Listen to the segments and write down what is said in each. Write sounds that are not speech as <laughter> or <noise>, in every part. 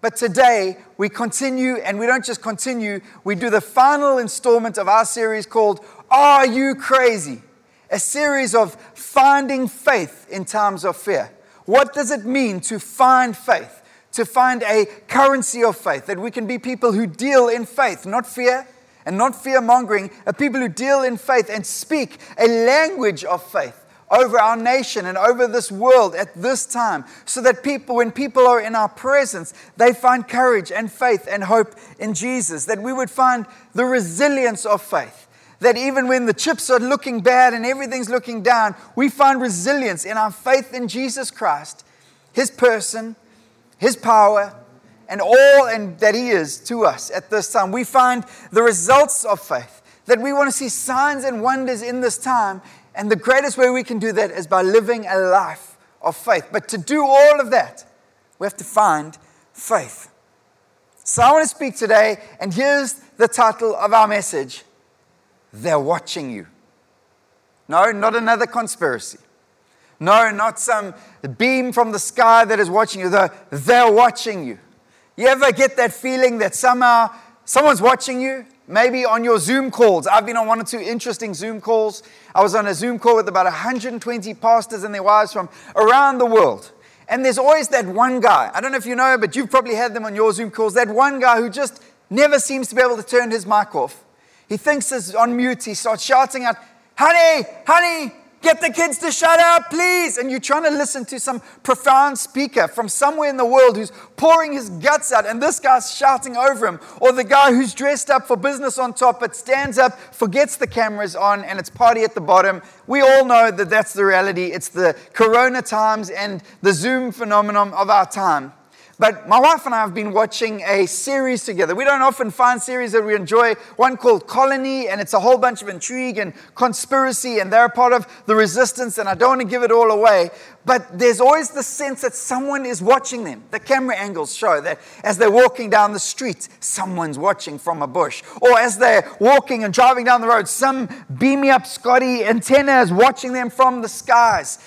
But today we continue, and we don't just continue, we do the final installment of our series called Are You Crazy? A series of finding faith in times of fear. What does it mean to find faith? To find a currency of faith, that we can be people who deal in faith, not fear and not fear mongering, a people who deal in faith and speak a language of faith over our nation and over this world at this time, so that people, when people are in our presence, they find courage and faith and hope in Jesus, that we would find the resilience of faith. That even when the chips are looking bad and everything's looking down, we find resilience in our faith in Jesus Christ, His person, His power, and all and that He is to us at this time. We find the results of faith, that we want to see signs and wonders in this time, and the greatest way we can do that is by living a life of faith. But to do all of that, we have to find faith. So I want to speak today, and here's the title of our message They're Watching You. No, not another conspiracy. No, not some beam from the sky that is watching you. They're watching you. You ever get that feeling that somehow someone's watching you? Maybe on your Zoom calls. I've been on one or two interesting Zoom calls. I was on a Zoom call with about 120 pastors and their wives from around the world. And there's always that one guy. I don't know if you know, but you've probably had them on your Zoom calls. That one guy who just never seems to be able to turn his mic off. He thinks it's on mute. He starts shouting out, Honey, honey, Get the kids to shut up, please. And you're trying to listen to some profound speaker from somewhere in the world who's pouring his guts out, and this guy's shouting over him. Or the guy who's dressed up for business on top, but stands up, forgets the cameras on, and it's party at the bottom. We all know that that's the reality. It's the corona times and the Zoom phenomenon of our time. But my wife and I have been watching a series together. We don't often find series that we enjoy. One called Colony, and it's a whole bunch of intrigue and conspiracy, and they're part of the resistance, and I don't want to give it all away. But there's always the sense that someone is watching them. The camera angles show that as they're walking down the street, someone's watching from a bush. Or as they're walking and driving down the road, some beamy up Scotty antenna is watching them from the skies.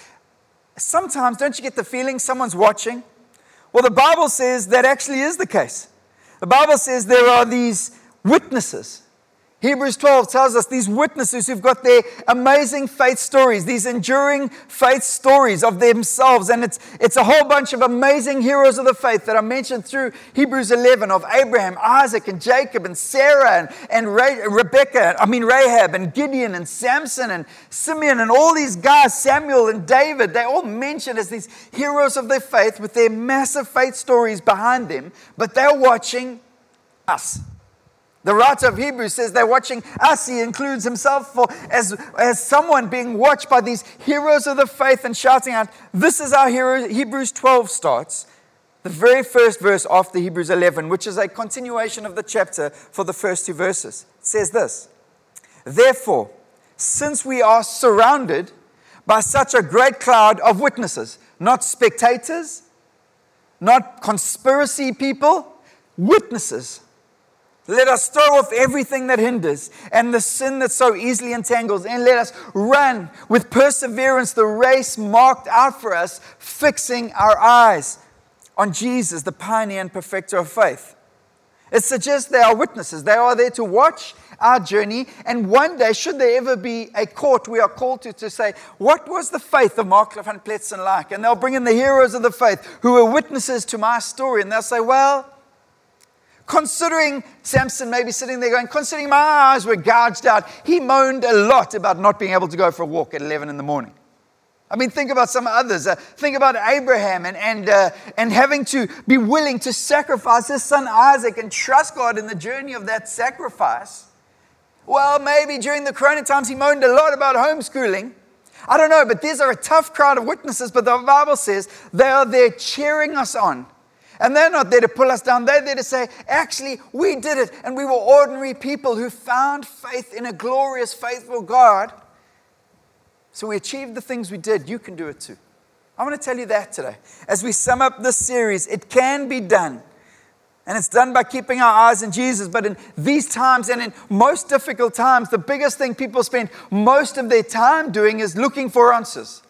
Sometimes, don't you get the feeling someone's watching? Well, the Bible says that actually is the case. The Bible says there are these witnesses Hebrews 12 tells us these witnesses who've got their amazing faith stories, these enduring faith stories of themselves. And it's, it's a whole bunch of amazing heroes of the faith that are mentioned through Hebrews 11 of Abraham, Isaac, and Jacob, and Sarah, and, and Re- Rebecca, I mean, Rahab, and Gideon, and Samson, and Simeon, and all these guys, Samuel and David. They all mentioned as these heroes of their faith with their massive faith stories behind them, but they're watching us. The writer of Hebrews says they're watching us. He includes himself for, as, as someone being watched by these heroes of the faith and shouting out, This is our hero. Hebrews 12 starts. The very first verse after Hebrews 11, which is a continuation of the chapter for the first two verses, it says this Therefore, since we are surrounded by such a great cloud of witnesses, not spectators, not conspiracy people, witnesses let us throw off everything that hinders and the sin that so easily entangles, and let us run with perseverance the race marked out for us, fixing our eyes on Jesus, the pioneer and perfecter of faith. It suggests they are witnesses. They are there to watch our journey. And one day, should there ever be a court we are called to, to say, what was the faith of Mark van Pletsen like? And they'll bring in the heroes of the faith who were witnesses to my story. And they'll say, well, Considering Samson maybe sitting there going, considering my eyes were gouged out, he moaned a lot about not being able to go for a walk at 11 in the morning. I mean, think about some others. Uh, think about Abraham and, and, uh, and having to be willing to sacrifice his son Isaac and trust God in the journey of that sacrifice. Well, maybe during the corona times he moaned a lot about homeschooling. I don't know, but these are a tough crowd of witnesses, but the Bible says they are there cheering us on and they're not there to pull us down. They're there to say, actually, we did it. And we were ordinary people who found faith in a glorious, faithful God. So we achieved the things we did. You can do it too. I want to tell you that today. As we sum up this series, it can be done. And it's done by keeping our eyes on Jesus. But in these times and in most difficult times, the biggest thing people spend most of their time doing is looking for answers.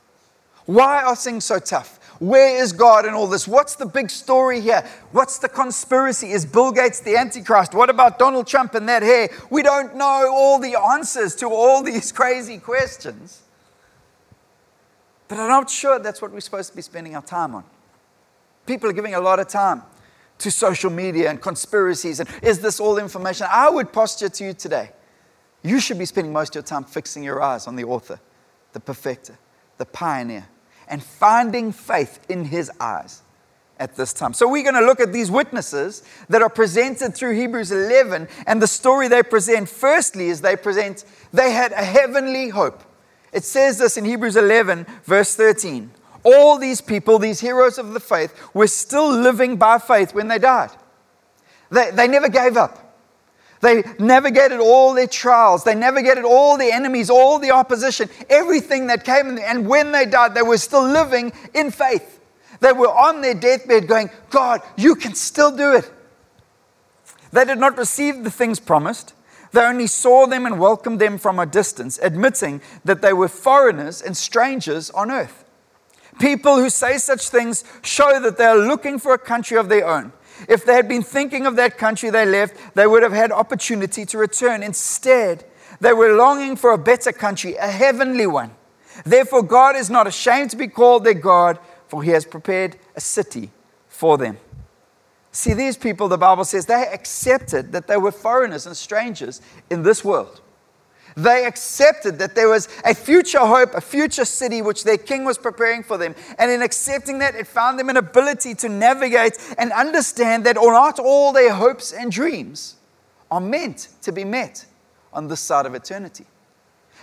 Why are things so tough? Where is God in all this? What's the big story here? What's the conspiracy? Is Bill Gates the Antichrist? What about Donald Trump and that hair? We don't know all the answers to all these <laughs> crazy questions. But I'm not sure that's what we're supposed to be spending our time on. People are giving a lot of time to social media and conspiracies and is this all information? I would posture to you today. You should be spending most of your time fixing your eyes on the author, the perfecter, the pioneer, and finding faith in his eyes at this time. So, we're going to look at these witnesses that are presented through Hebrews 11, and the story they present, firstly, is they present, they had a heavenly hope. It says this in Hebrews 11, verse 13 all these people, these heroes of the faith, were still living by faith when they died. They, they never gave up. They navigated all their trials. They navigated all the enemies, all the opposition, everything that came. And when they died, they were still living in faith. They were on their deathbed going, God, you can still do it. They did not receive the things promised. They only saw them and welcomed them from a distance, admitting that they were foreigners and strangers on earth. People who say such things show that they are looking for a country of their own. If they had been thinking of that country they left, they would have had opportunity to return. Instead, they were longing for a better country, a heavenly one. Therefore, God is not ashamed to be called their God, for he has prepared a city for them. See, these people, the Bible says, they accepted that they were foreigners and strangers in this world. They accepted that there was a future hope, a future city which their king was preparing for them. And in accepting that, it found them an ability to navigate and understand that not all their hopes and dreams are meant to be met on this side of eternity.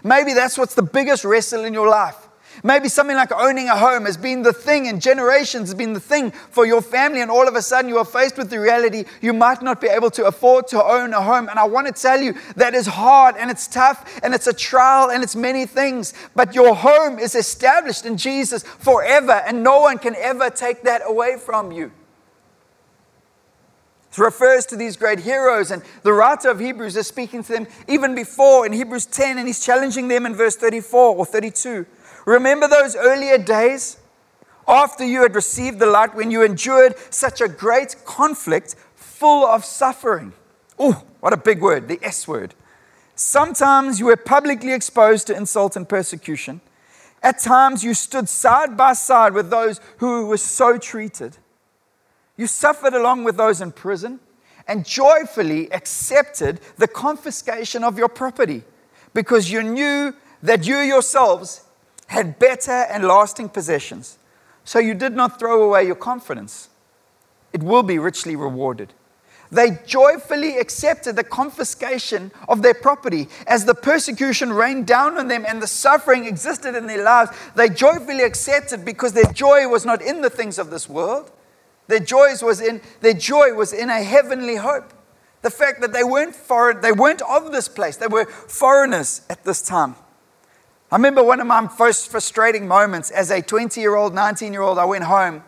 Maybe that's what's the biggest wrestle in your life. Maybe something like owning a home has been the thing and generations has been the thing for your family, and all of a sudden you are faced with the reality you might not be able to afford to own a home. And I want to tell you that is hard and it's tough and it's a trial and it's many things. But your home is established in Jesus forever, and no one can ever take that away from you. It refers to these great heroes, and the writer of Hebrews is speaking to them even before in Hebrews 10, and he's challenging them in verse 34 or 32. Remember those earlier days? After you had received the light, when you endured such a great conflict full of suffering. Oh, what a big word, the S word. Sometimes you were publicly exposed to insult and persecution. At times you stood side by side with those who were so treated. You suffered along with those in prison and joyfully accepted the confiscation of your property because you knew that you yourselves had better and lasting possessions. So you did not throw away your confidence. It will be richly rewarded. They joyfully accepted the confiscation of their property. As the persecution rained down on them and the suffering existed in their lives, they joyfully accepted because their joy was not in the things of this world. Their, joys was in, their joy was in a heavenly hope. The fact that they weren't foreign, they weren't of this place, they were foreigners at this time. I remember one of my first frustrating moments as a 20 year old, 19 year old. I went home,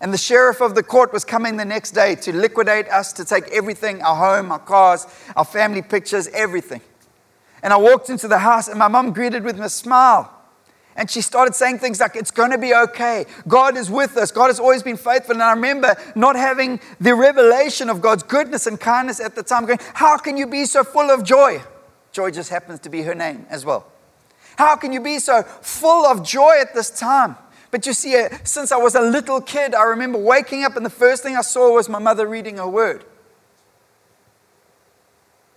and the sheriff of the court was coming the next day to liquidate us, to take everything our home, our cars, our family pictures, everything. And I walked into the house, and my mom greeted with a smile. And she started saying things like, It's going to be okay. God is with us. God has always been faithful. And I remember not having the revelation of God's goodness and kindness at the time, going, How can you be so full of joy? Joy just happens to be her name as well. How can you be so full of joy at this time? But you see, uh, since I was a little kid, I remember waking up and the first thing I saw was my mother reading her word.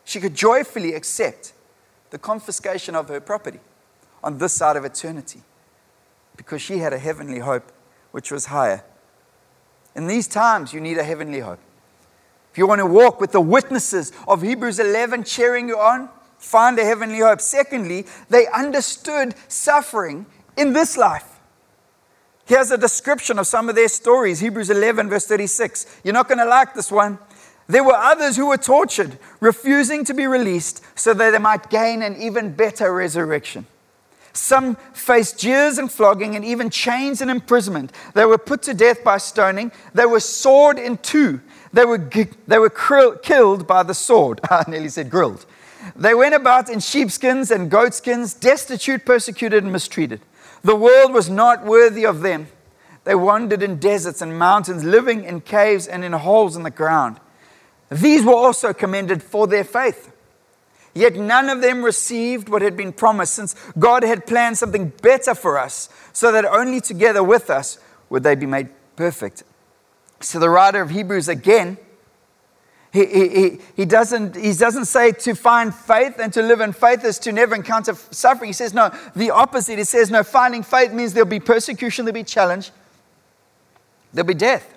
She could joyfully accept the confiscation of her property on this side of eternity because she had a heavenly hope which was higher. In these times, you need a heavenly hope. If you want to walk with the witnesses of Hebrews 11 cheering you on, find a heavenly hope. Secondly, they understood suffering in this life. Here's a description of some of their stories Hebrews 11, verse 36. You're not going to like this one. There were others who were tortured, refusing to be released so that they might gain an even better resurrection. Some faced jeers and flogging and even chains and imprisonment. They were put to death by stoning. They were sawed in two. They were, they were killed by the sword. <laughs> I nearly said grilled. They went about in sheepskins and goatskins, destitute, persecuted, and mistreated. The world was not worthy of them. They wandered in deserts and mountains, living in caves and in holes in the ground. These were also commended for their faith. Yet none of them received what had been promised, since God had planned something better for us, so that only together with us would they be made perfect. So the writer of Hebrews again, he, he, he, doesn't, he doesn't say to find faith and to live in faith is to never encounter suffering. He says, no, the opposite. He says, no, finding faith means there'll be persecution, there'll be challenge, there'll be death.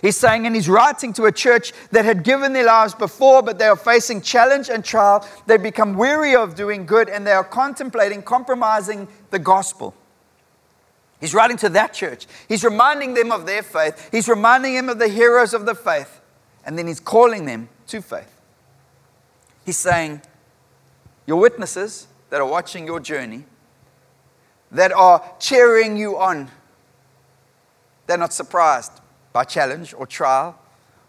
He's saying, and he's writing to a church that had given their lives before, but they are facing challenge and trial. They've become weary of doing good and they are contemplating compromising the gospel. He's writing to that church. He's reminding them of their faith. He's reminding them of the heroes of the faith. And then he's calling them to faith. He's saying, Your witnesses that are watching your journey, that are cheering you on, they're not surprised by challenge or trial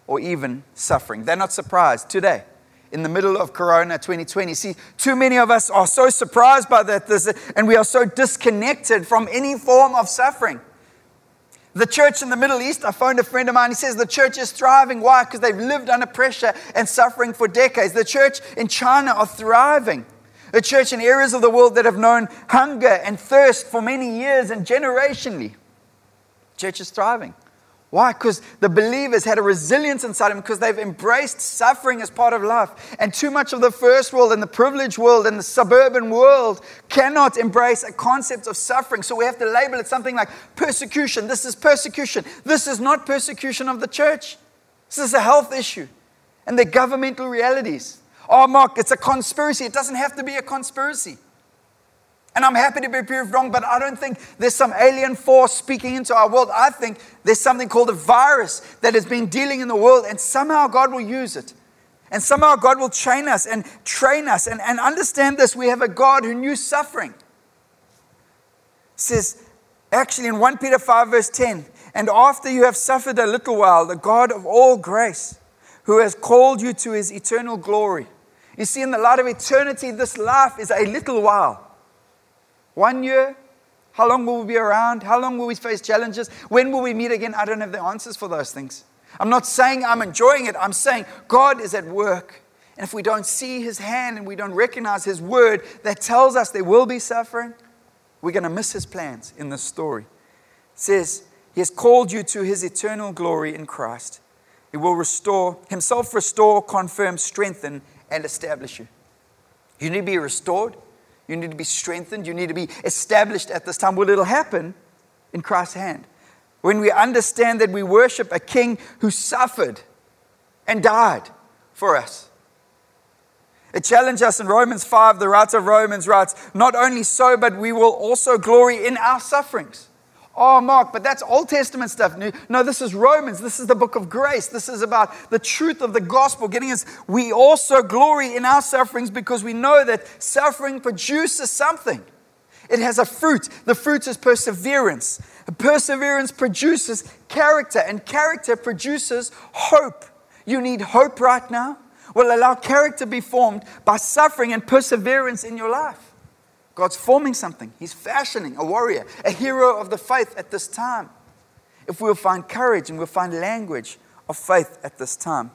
or even suffering. They're not surprised today in the middle of Corona 2020. See, too many of us are so surprised by that and we are so disconnected from any form of suffering. The church in the Middle East, I phoned a friend of mine, he says the church is thriving. Why? Because they've lived under pressure and suffering for decades. The church in China are thriving. The church in areas of the world that have known hunger and thirst for many years and generationally. Church is thriving. Why? Because the believers had a resilience inside them because they've embraced suffering as part of life. And too much of the first world and the privileged world and the suburban world cannot embrace a concept of suffering. So we have to label it something like persecution. This is persecution. This is not persecution of the church. This is a health issue. And the governmental realities. Oh, Mark, it's a conspiracy. It doesn't have to be a conspiracy. And I'm happy to be proved wrong, but I don't think there's some alien force speaking into our world. I think there's something called a virus that has been dealing in the world, and somehow God will use it. And somehow God will train us and train us. And, and understand this we have a God who knew suffering. It says, actually, in 1 Peter 5, verse 10, and after you have suffered a little while, the God of all grace, who has called you to his eternal glory. You see, in the light of eternity, this life is a little while. One year? How long will we be around? How long will we face challenges? When will we meet again? I don't have the answers for those things. I'm not saying I'm enjoying it. I'm saying God is at work. And if we don't see his hand and we don't recognize his word that tells us there will be suffering, we're going to miss his plans in this story. It says, He has called you to his eternal glory in Christ. He will restore, himself restore, confirm, strengthen, and establish you. You need to be restored. You need to be strengthened. You need to be established at this time. Well, it'll happen in Christ's hand. When we understand that we worship a king who suffered and died for us. It challenges us in Romans 5, the writer of Romans writes, Not only so, but we will also glory in our sufferings. Oh, Mark, but that's Old Testament stuff. No, this is Romans. This is the book of grace. This is about the truth of the gospel, getting us. We also glory in our sufferings because we know that suffering produces something. It has a fruit. The fruit is perseverance. Perseverance produces character, and character produces hope. You need hope right now? Well, allow character be formed by suffering and perseverance in your life. God's forming something. He's fashioning a warrior, a hero of the faith at this time. If we'll find courage and we'll find language of faith at this time.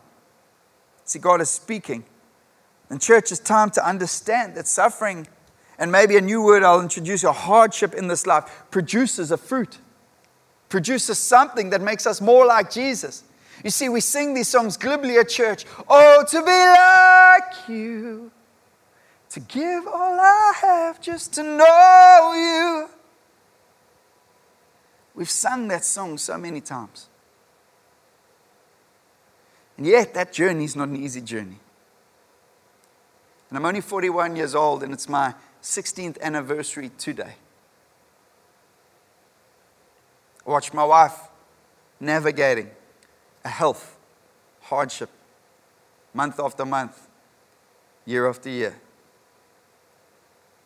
See, God is speaking. And church, it's time to understand that suffering, and maybe a new word I'll introduce, a hardship in this life, produces a fruit, produces something that makes us more like Jesus. You see, we sing these songs glibly at church. Oh, to be like you to give all I have just to know you. We've sung that song so many times. And yet, that journey is not an easy journey. And I'm only 41 years old, and it's my 16th anniversary today. I watched my wife navigating a health hardship month after month, year after year.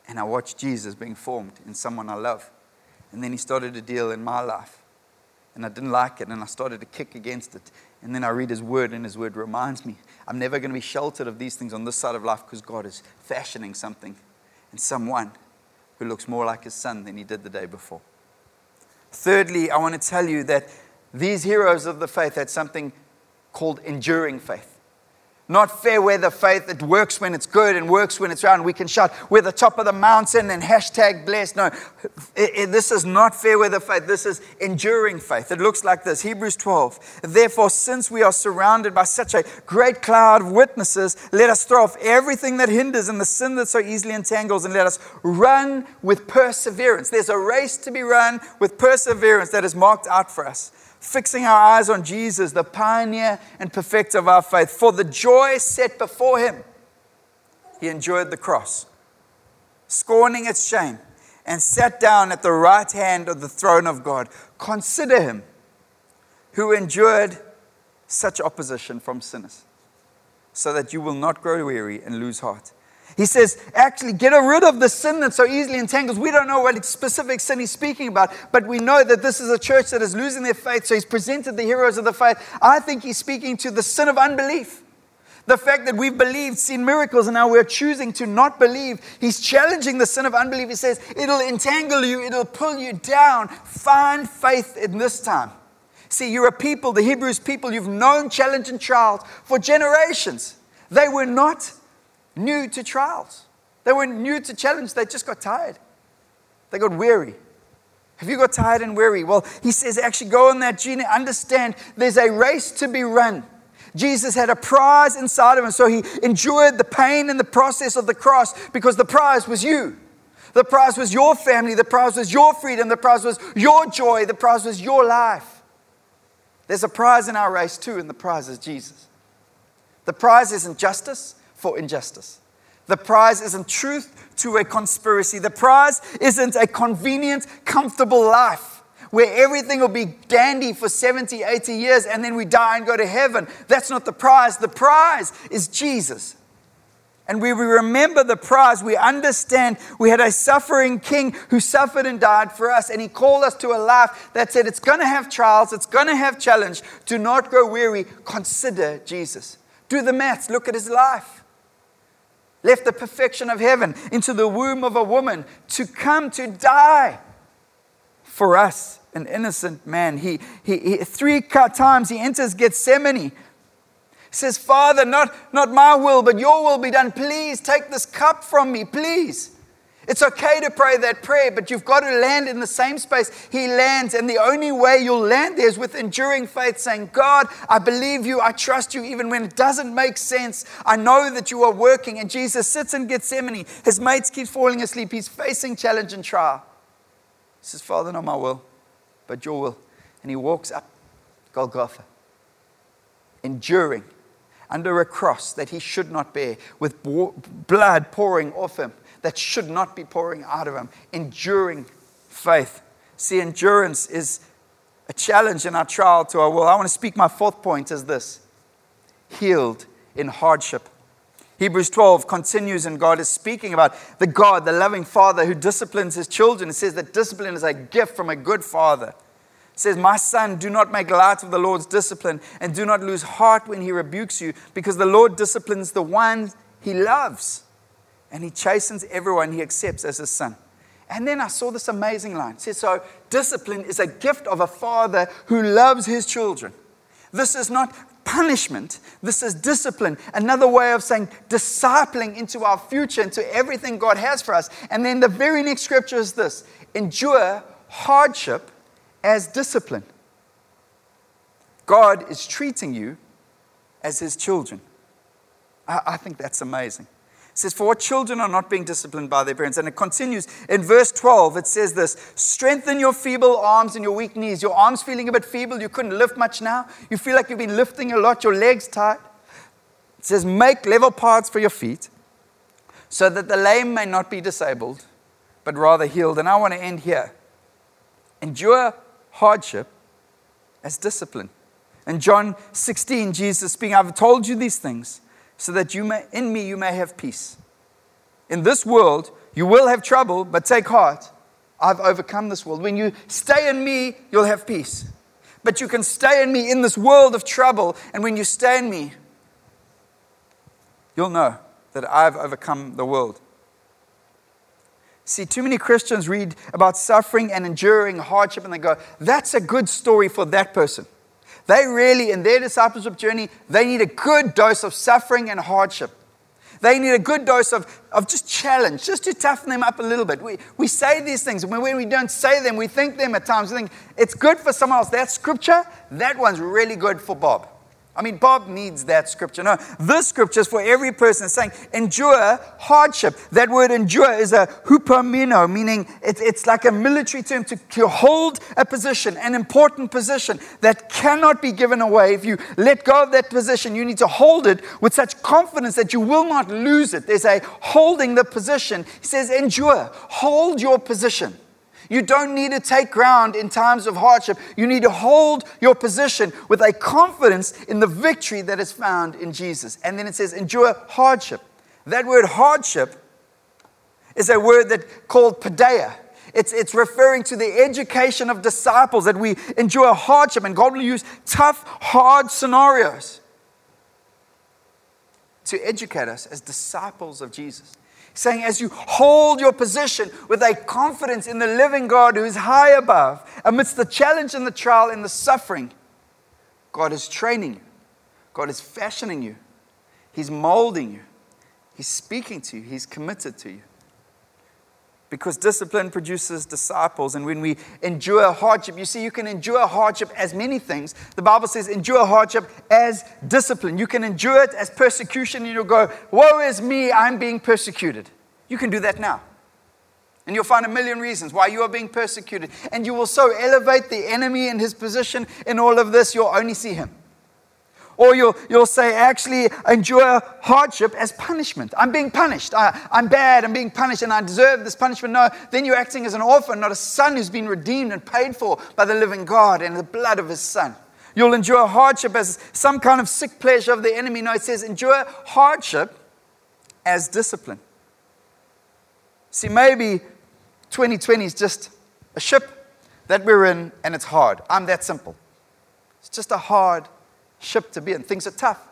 And I watched Jesus being formed in someone I love. And then he started a deal in my life. And I didn't like it, and I started to kick against it. And then I read his word, and his word reminds me I'm never going to be sheltered of these things on this side of life because God is fashioning something and someone who looks more like his son than he did the day before. Thirdly, I want to tell you that these heroes of the faith had something called enduring faith. Not fair weather faith that works when it's good and works when it's round. We can shout, we're the top of the mountain and hashtag blessed. No, it, it, this is not fair weather faith. This is enduring faith. It looks like this Hebrews 12. Therefore, since we are surrounded by such a great cloud of witnesses, let us throw off everything that hinders and the sin that so easily entangles, and let us run with perseverance. There's a race to be run with perseverance that is marked out for us fixing our eyes on Jesus, the pioneer and perfecter of our faith. For the joy set before him, he endured the cross, scorning its shame, and sat down at the right hand of the throne of God. Consider him who endured such opposition from sinners, so that you will not grow weary and lose heart. He says, actually, get rid of the sin that so easily entangles. We don't know what specific sin he's speaking about, but we know that this is a church that is losing their faith. So he's presented the heroes of the faith. I think he's speaking to the sin of unbelief. The fact that we've believed, seen miracles, and now we're choosing to not believe. He's challenging the sin of unbelief. He says, it'll entangle you, it'll pull you down. Find faith in this time. See, you're a people, the Hebrews people, you've known challenge and trials for generations. They were not new to trials. They weren't new to challenge, they just got tired. They got weary. Have you got tired and weary? Well, he says, actually, go on that journey. Understand there's a race to be run. Jesus had a prize inside of him, so he endured the pain and the process of the cross because the prize was you. The prize was your family, the prize was your freedom, the prize was your joy, the prize was your life. There's a prize in our race too, and the prize is Jesus. The prize isn't justice, for injustice. The prize isn't truth to a conspiracy. The prize isn't a convenient, comfortable life where everything will be dandy for 70, 80 years and then we die and go to heaven. That's not the prize. The prize is Jesus. And we remember the prize. We understand we had a suffering king who suffered and died for us. And he called us to a life that said it's going to have trials, it's going to have challenge. Do not grow weary. Consider Jesus. Do the maths. Look at his life left the perfection of heaven into the womb of a woman to come to die for us, an innocent man. He, he, he three times he enters Gethsemane. He says, Father, not, not my will, but your will be done. Please take this cup from me, please. It's okay to pray that prayer, but you've got to land in the same space he lands. And the only way you'll land there is with enduring faith, saying, God, I believe you, I trust you, even when it doesn't make sense. I know that you are working. And Jesus sits in Gethsemane. His mates keep falling asleep. He's facing challenge and trial. He says, Father, not my will, but your will. And he walks up Golgotha, enduring under a cross that he should not bear, with blood pouring off him that should not be pouring out of him. Enduring faith. See, endurance is a challenge in our trial to our will. I want to speak my fourth point is this healed in hardship. Hebrews 12 continues, and God is speaking about the God, the loving Father who disciplines his children. It says that discipline is a gift from a good Father. It says, My son, do not make light of the Lord's discipline, and do not lose heart when he rebukes you, because the Lord disciplines the one he loves and he chastens everyone he accepts as his son. And then I saw this amazing line. It says, So discipline is a gift of a father who loves his children. This is not punishment, this is discipline. Another way of saying discipling into our future, into everything God has for us. And then the very next scripture is this endure hardship as discipline. God is treating you as his children. I, I think that's amazing. It says, For what children are not being disciplined by their parents. And it continues in verse 12, it says this Strengthen your feeble arms and your weak knees. Your arms feeling a bit feeble, you couldn't lift much now. You feel like you've been lifting a lot, your legs tight. It says, Make level paths for your feet so that the lame may not be disabled, but rather healed. And I want to end here. Endure hardship as discipline. In John 16, Jesus speaking, I've told you these things so that you may, in me you may have peace. In this world, you will have trouble, but take heart. I've overcome this world. When you stay in me, you'll have peace. But you can stay in me in this world of trouble, and when you stay in me, you'll know that I've overcome the world. See, too many Christians read about suffering and enduring hardship and they go, that's a good story for that person. They really, in their discipleship journey, they need a good dose of suffering and hardship. They need a good dose of, of just challenge, just to toughen them up a little bit. We, we say these things, and when we don't say them, we think them at times. We think it's good for someone else. That scripture, that one's really good for Bob. I mean, Bob needs that scripture. No, this scripture is for every person saying, endure hardship. That word endure is a hupomeno, meaning it, it's like a military term to, to hold a position, an important position that cannot be given away. If you let go of that position, you need to hold it with such confidence that you will not lose it. There's a holding the position. He says, endure, hold your position. You don't need to take ground in times of hardship. You need to hold your position with a confidence in the victory that is found in Jesus. And then it says, endure hardship. That word hardship is a word that called paideia. It's, it's referring to the education of disciples that we endure hardship, and God will use tough, hard scenarios to educate us as disciples of Jesus saying, as you hold your position with a confidence in the living God who is high above, amidst the challenge and the trial and the suffering, God is training you, God is fashioning you, He's molding you, He's speaking to you, He's committed to you. Because discipline produces disciples. And when we endure hardship, you see, you can endure hardship as many things. The Bible says, endure hardship as discipline. You can endure it as persecution, and you'll go, Woe is me, I'm being persecuted. You can do that now. And you'll find a million reasons why you are being persecuted. And you will so elevate the enemy in his position in all of this, you'll only see him. Or you'll, you'll say, actually, endure hardship as punishment. I'm being punished. I, I'm bad. I'm being punished and I deserve this punishment. No, then you're acting as an orphan, not a son who's been redeemed and paid for by the living God and the blood of his son. You'll endure hardship as some kind of sick pleasure of the enemy. No, it says, endure hardship as discipline. See, maybe 2020 is just a ship that we're in and it's hard. I'm that simple. It's just a hard ship to be in. Things are tough.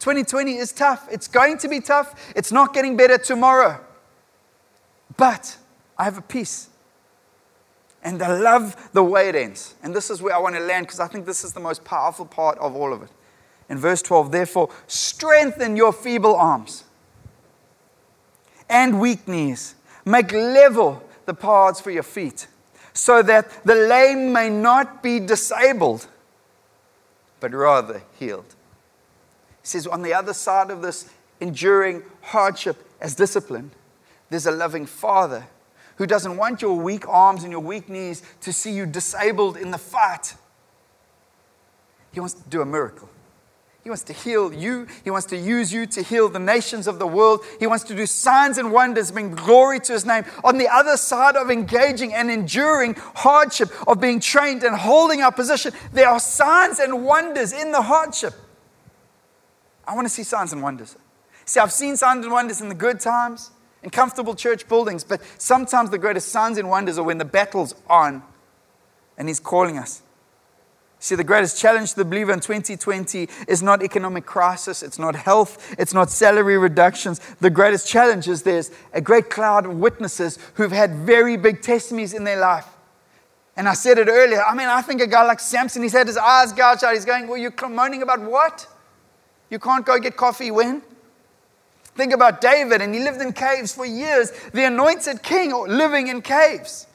2020 is tough. It's going to be tough. It's not getting better tomorrow. But I have a peace. And I love the way it ends. And this is where I want to land because I think this is the most powerful part of all of it. In verse 12, therefore, strengthen your feeble arms and weak knees. Make level the paths for your feet so that the lame may not be disabled but rather healed. He says, on the other side of this enduring hardship as discipline, there's a loving father who doesn't want your weak arms and your weak knees to see you disabled in the fight. He wants to do a miracle. He wants to heal you. He wants to use you to heal the nations of the world. He wants to do signs and wonders, bring glory to his name. On the other side of engaging and enduring hardship, of being trained and holding our position, there are signs and wonders in the hardship. I want to see signs and wonders. See, I've seen signs and wonders in the good times, in comfortable church buildings, but sometimes the greatest signs and wonders are when the battle's on and he's calling us See, the greatest challenge to the believer in 2020 is not economic crisis, it's not health, it's not salary reductions. The greatest challenge is there's a great cloud of witnesses who've had very big testimonies in their life. And I said it earlier. I mean, I think a guy like Samson, he's had his eyes gouged out. He's going, Well, you're moaning about what? You can't go get coffee when? Think about David, and he lived in caves for years. The anointed king living in caves,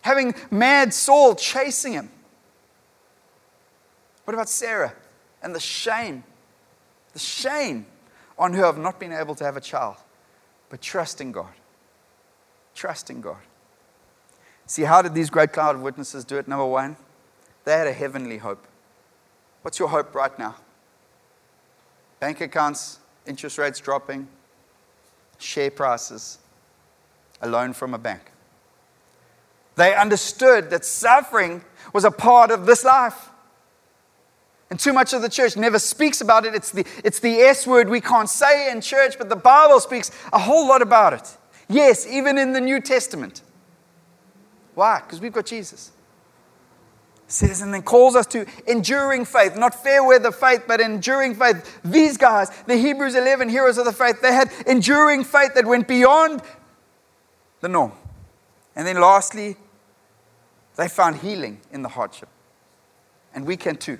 having mad Saul chasing him. What about Sarah and the shame? The shame on her of not being able to have a child, but trusting God. Trusting God. See, how did these great cloud of witnesses do it? Number one, they had a heavenly hope. What's your hope right now? Bank accounts, interest rates dropping, share prices, a loan from a bank. They understood that suffering was a part of this life. And too much of the church never speaks about it. It's the, it's the S word we can't say in church, but the Bible speaks a whole lot about it. Yes, even in the New Testament. Why? Because we've got Jesus. says and then calls us to enduring faith, not fair weather faith, but enduring faith. These guys, the Hebrews 11 heroes of the faith, they had enduring faith that went beyond the norm. And then lastly, they found healing in the hardship. And we can too.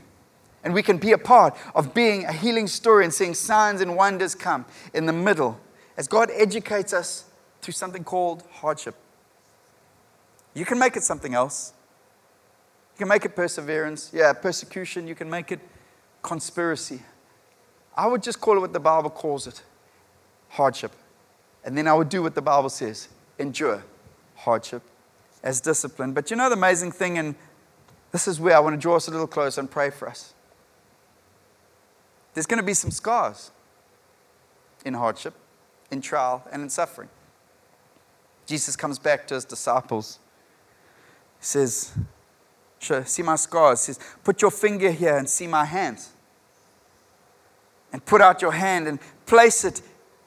And we can be a part of being a healing story and seeing signs and wonders come in the middle as God educates us through something called hardship. You can make it something else. You can make it perseverance. Yeah, persecution. You can make it conspiracy. I would just call it what the Bible calls it hardship. And then I would do what the Bible says endure hardship as discipline. But you know the amazing thing, and this is where I want to draw us a little closer and pray for us. There's going to be some scars in hardship, in trial, and in suffering. Jesus comes back to his disciples. He says, Sure, see my scars. He says, Put your finger here and see my hands. And put out your hand and place it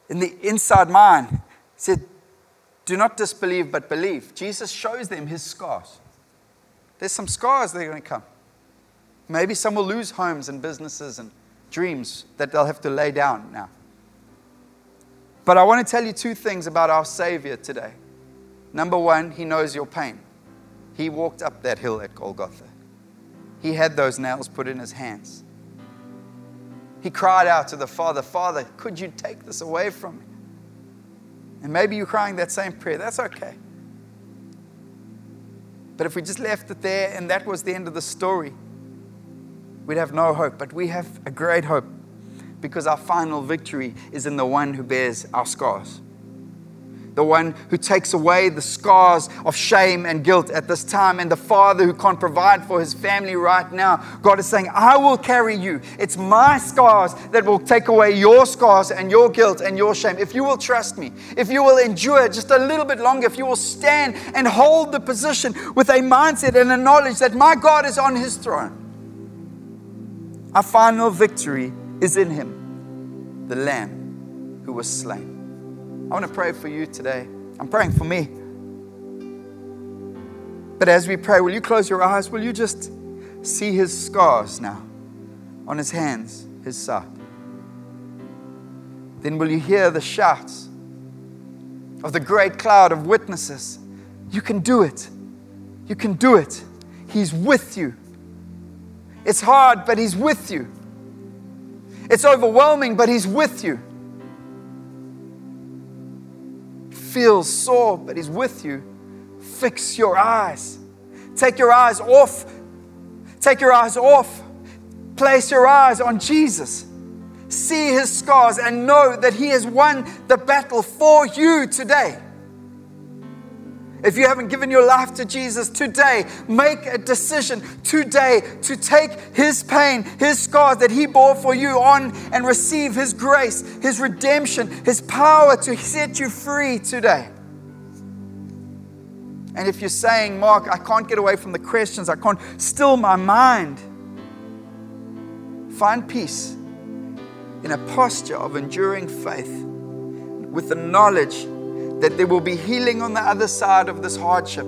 in the inside mine. He said, Do not disbelieve, but believe. Jesus shows them his scars. There's some scars that are going to come. Maybe some will lose homes and businesses and dreams that they'll have to lay down now. But I want to tell you two things about our Savior today. Number one, He knows your pain. He walked up that hill at Golgotha. He had those nails put in his hands. He cried out to the Father, Father, could you take this away from me? And maybe you're crying that same prayer. That's okay. But if we just left it there and that was the end of the story, we'd have no hope. But we have a great hope because our final victory is in the one who bears our scars the one who takes away the scars of shame and guilt at this time, and the father who can't provide for his family right now. God is saying, I will carry you. It's my scars that will take away your scars and your guilt and your shame. If you will trust me, if you will endure just a little bit longer, if you will stand and hold the position with a mindset and a knowledge that my God is on his throne, our final victory is in him, the Lamb who was slain. I want to pray for you today. I'm praying for me. But as we pray, will you close your eyes? Will you just see his scars now on his hands, his side? Then will you hear the shouts of the great cloud of witnesses? You can do it. You can do it. He's with you. It's hard, but He's with you. It's overwhelming, but He's with you. feels sore, but He's with you. Fix your eyes. Take your eyes off. Take your eyes off. Place your eyes on Jesus. See His scars and know that He has won the battle for you today. If you haven't given your life to Jesus today, make a decision today to take His pain, His scars that He bore for you on and receive His grace, His redemption, His power to set you free today. And if you're saying, Mark, I can't get away from the questions, I can't still my mind, find peace in a posture of enduring faith with the knowledge that there will be healing on the other side of this hardship.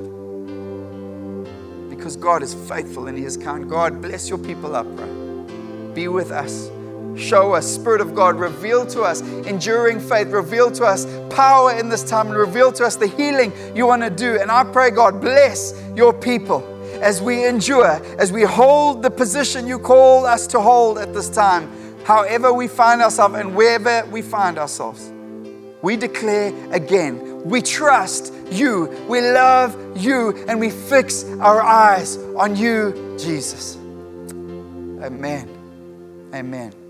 Because God is faithful and He is kind. God, bless your people up, bro. Be with us. Show us, Spirit of God, reveal to us enduring faith, reveal to us power in this time, and reveal to us the healing you want to do. And I pray, God, bless your people as we endure, as we hold the position you call us to hold at this time, however we find ourselves and wherever we find ourselves we declare again, we trust you, we love you, and we fix our eyes on you, Jesus. Amen. Amen.